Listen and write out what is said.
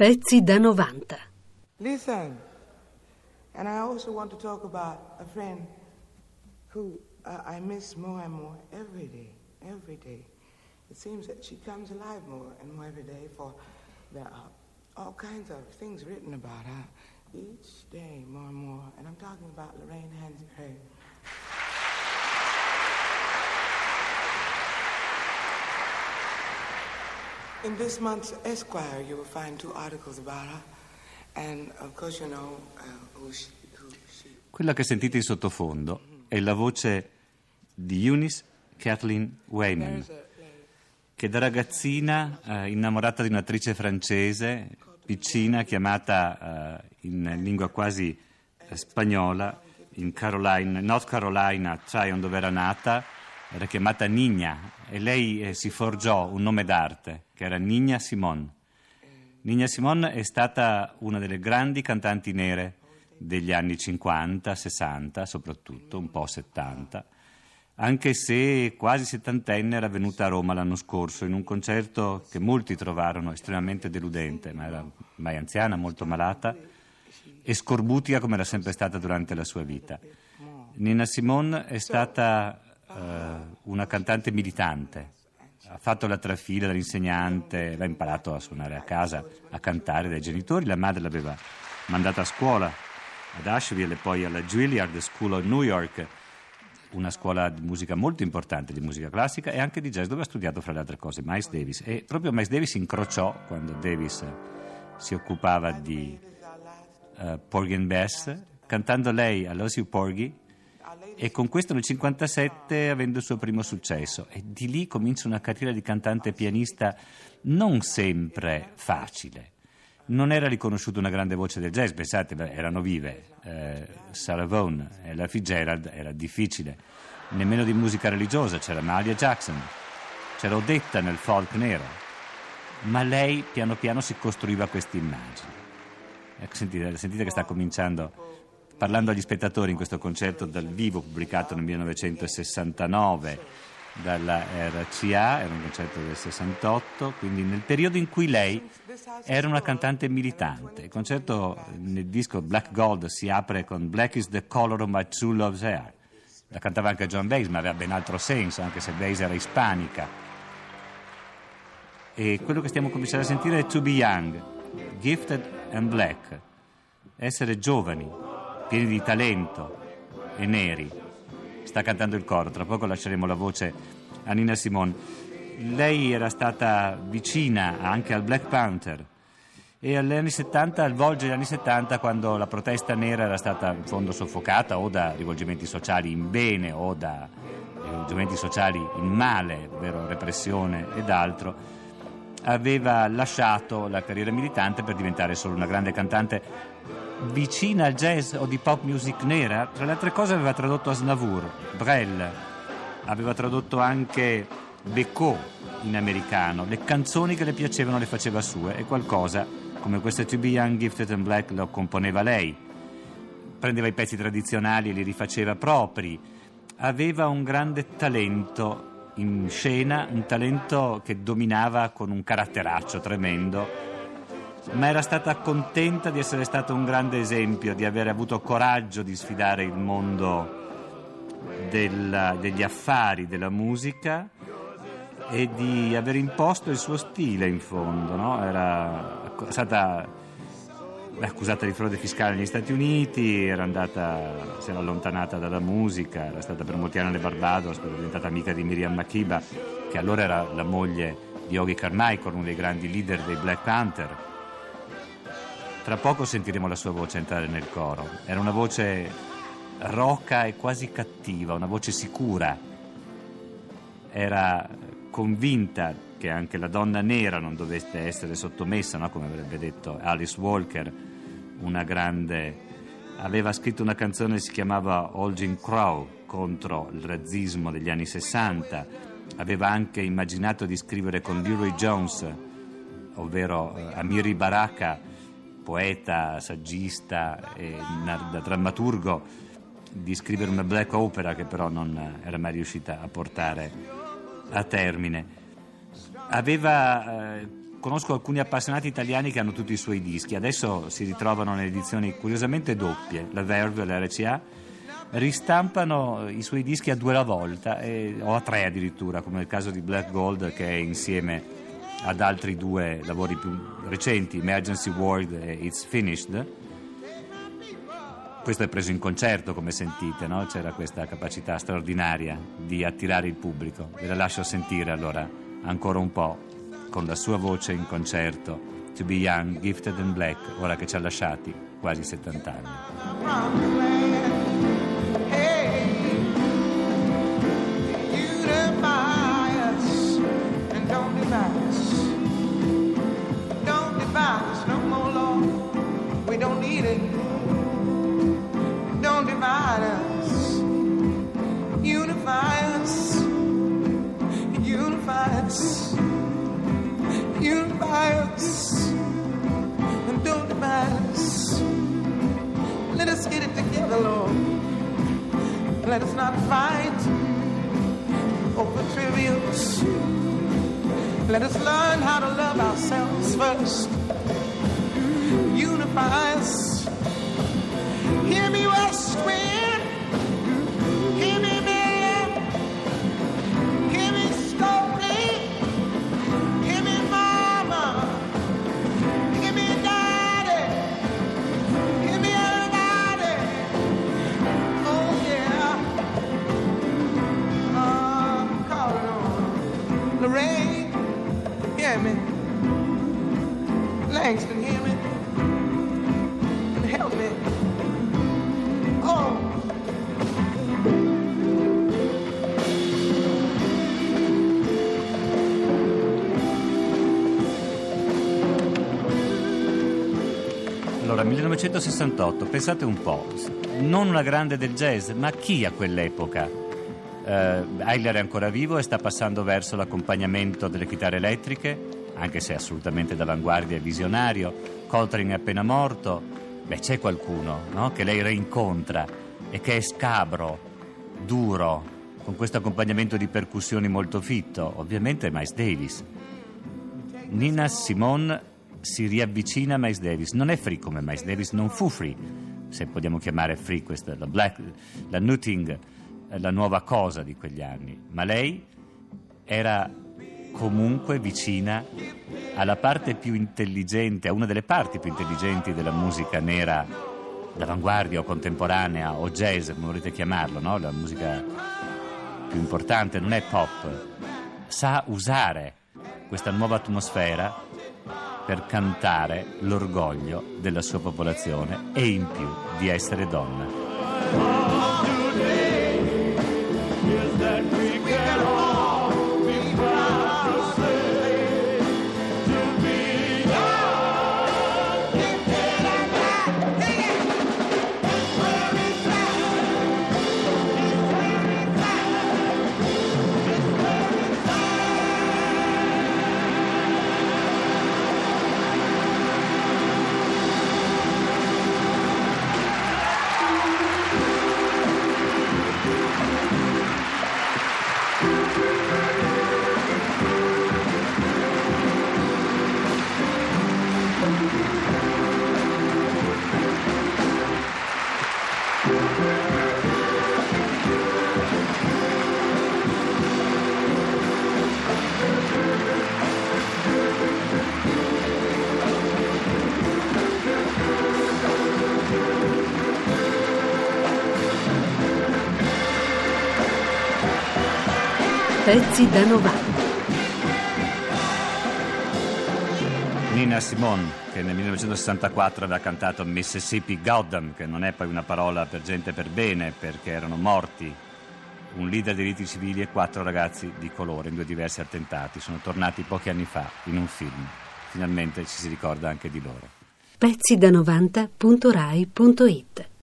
Pezzi da 90. Listen, and I also want to talk about a friend who uh, I miss more and more every day, every day. It seems that she comes alive more and more every day, for there are all kinds of things written about her each day more and more. And I'm talking about Lorraine Hansberry. In this month's Esquire, you will find two articles about her. And of course, you know uh, who she, who she. Quella che sentite in sottofondo è la voce di Eunice Kathleen Wayman, che da ragazzina, eh, innamorata di un'attrice francese, piccina, chiamata eh, in lingua quasi eh, spagnola, in Carolina, North Carolina, Tryon, dove era nata, era chiamata Nina e lei eh, si forgiò un nome d'arte che era Nina Simone. Nina Simone è stata una delle grandi cantanti nere degli anni 50, 60, soprattutto un po' 70, anche se quasi settantenne era venuta a Roma l'anno scorso in un concerto che molti trovarono estremamente deludente, ma era mai anziana, molto malata e scorbutica come era sempre stata durante la sua vita. Nina Simone è stata una cantante militante, ha fatto la trafila dall'insegnante, aveva imparato a suonare a casa, a cantare dai genitori, la madre l'aveva mandata a scuola ad Asheville e poi alla Juilliard School of New York, una scuola di musica molto importante, di musica classica e anche di jazz, dove ha studiato fra le altre cose Miles Davis. E proprio Miles Davis incrociò quando Davis si occupava di uh, Porgy and Bess, cantando lei a Love You Porgy, e con questo nel 1957 avendo il suo primo successo e di lì comincia una carriera di cantante e pianista non sempre facile. Non era riconosciuta una grande voce del jazz, pensate, erano vive. Eh, Sarah Vaughan e la Fitzgerald era difficile. Nemmeno di musica religiosa, c'era Maria Jackson, c'era Odetta nel folk nero. Ma lei piano piano si costruiva questa immagine. Ecco, sentite, sentite che sta cominciando parlando agli spettatori in questo concerto dal vivo pubblicato nel 1969 dalla RCA, era un concerto del 68, quindi nel periodo in cui lei era una cantante militante. Il concerto nel disco Black Gold si apre con Black is the color of my true love's hair. La cantava anche John Baez, ma aveva ben altro senso, anche se Baez era ispanica. E quello che stiamo cominciando a sentire è To Be Young, Gifted and Black, essere giovani, pieni di talento e neri. Sta cantando il coro, tra poco lasceremo la voce a Nina Simone. Lei era stata vicina anche al Black Panther e agli anni 70, al volgere degli anni 70, quando la protesta nera era stata in fondo soffocata o da rivolgimenti sociali in bene o da rivolgimenti sociali in male, ovvero repressione ed altro, aveva lasciato la carriera militante per diventare solo una grande cantante vicina al jazz o di pop music nera. Tra le altre cose aveva tradotto Asnavour, Brel, aveva tradotto anche Becot in americano. Le canzoni che le piacevano le faceva sue e qualcosa, come questa To Be Young, Gifted and Black, lo componeva lei. Prendeva i pezzi tradizionali e li rifaceva propri. Aveva un grande talento in scena, un talento che dominava con un caratteraccio tremendo ma era stata contenta di essere stato un grande esempio, di aver avuto coraggio di sfidare il mondo della, degli affari, della musica e di aver imposto il suo stile in fondo. No? Era stata accusata di frode fiscale negli Stati Uniti, era andata, si era allontanata dalla musica, era stata per molti anni alle Barbados, era diventata amica di Miriam Makeba, che allora era la moglie di Yogi Carmichael, uno dei grandi leader dei Black Panther tra poco sentiremo la sua voce entrare nel coro. Era una voce roca e quasi cattiva, una voce sicura. Era convinta che anche la donna nera non dovesse essere sottomessa, no? come avrebbe detto Alice Walker, una grande... Aveva scritto una canzone che si chiamava All Jim Crow contro il razzismo degli anni 60. Aveva anche immaginato di scrivere con Leroy Jones, ovvero eh, Amiri Baraka, poeta, saggista e drammaturgo di scrivere una black opera che però non era mai riuscita a portare a termine. Aveva eh, conosco alcuni appassionati italiani che hanno tutti i suoi dischi, adesso si ritrovano nelle edizioni curiosamente doppie, la Verve e la RCA, ristampano i suoi dischi a due alla volta, eh, o a tre addirittura, come nel caso di Black Gold che è insieme ad altri due lavori più recenti, Emergency World e It's Finished. Questo è preso in concerto, come sentite, no? c'era questa capacità straordinaria di attirare il pubblico. Ve la lascio sentire allora ancora un po' con la sua voce in concerto, To Be Young, Gifted and Black, ora che ci ha lasciati quasi 70 anni. Let us not fight over trivials. Let us learn how to love ourselves first. Unify 1968, pensate un po', non una grande del jazz, ma chi a quell'epoca? Eiler è ancora vivo e sta passando verso l'accompagnamento delle chitarre elettriche, anche se assolutamente d'avanguardia e visionario. Coltrane è appena morto. Beh, c'è qualcuno no? che lei rincontra e che è scabro, duro, con questo accompagnamento di percussioni molto fitto. Ovviamente Miles Davis. Nina Simone si riavvicina a Miles Davis. Non è free come Miles Davis, non fu free, se vogliamo chiamare free questa, la, black, la nutting, la nuova cosa di quegli anni. Ma lei era comunque vicina alla parte più intelligente, a una delle parti più intelligenti della musica nera d'avanguardia o contemporanea o jazz, come volete chiamarlo, no? la musica più importante non è pop, sa usare questa nuova atmosfera per cantare l'orgoglio della sua popolazione e in più di essere donna. Pezzi da 90. Nina Simone, che nel 1964 aveva cantato Mississippi Goddam, che non è poi una parola per gente per bene, perché erano morti un leader dei diritti civili e quattro ragazzi di colore in due diversi attentati. Sono tornati pochi anni fa in un film. Finalmente ci si ricorda anche di loro. Pezzi da 90.rai.it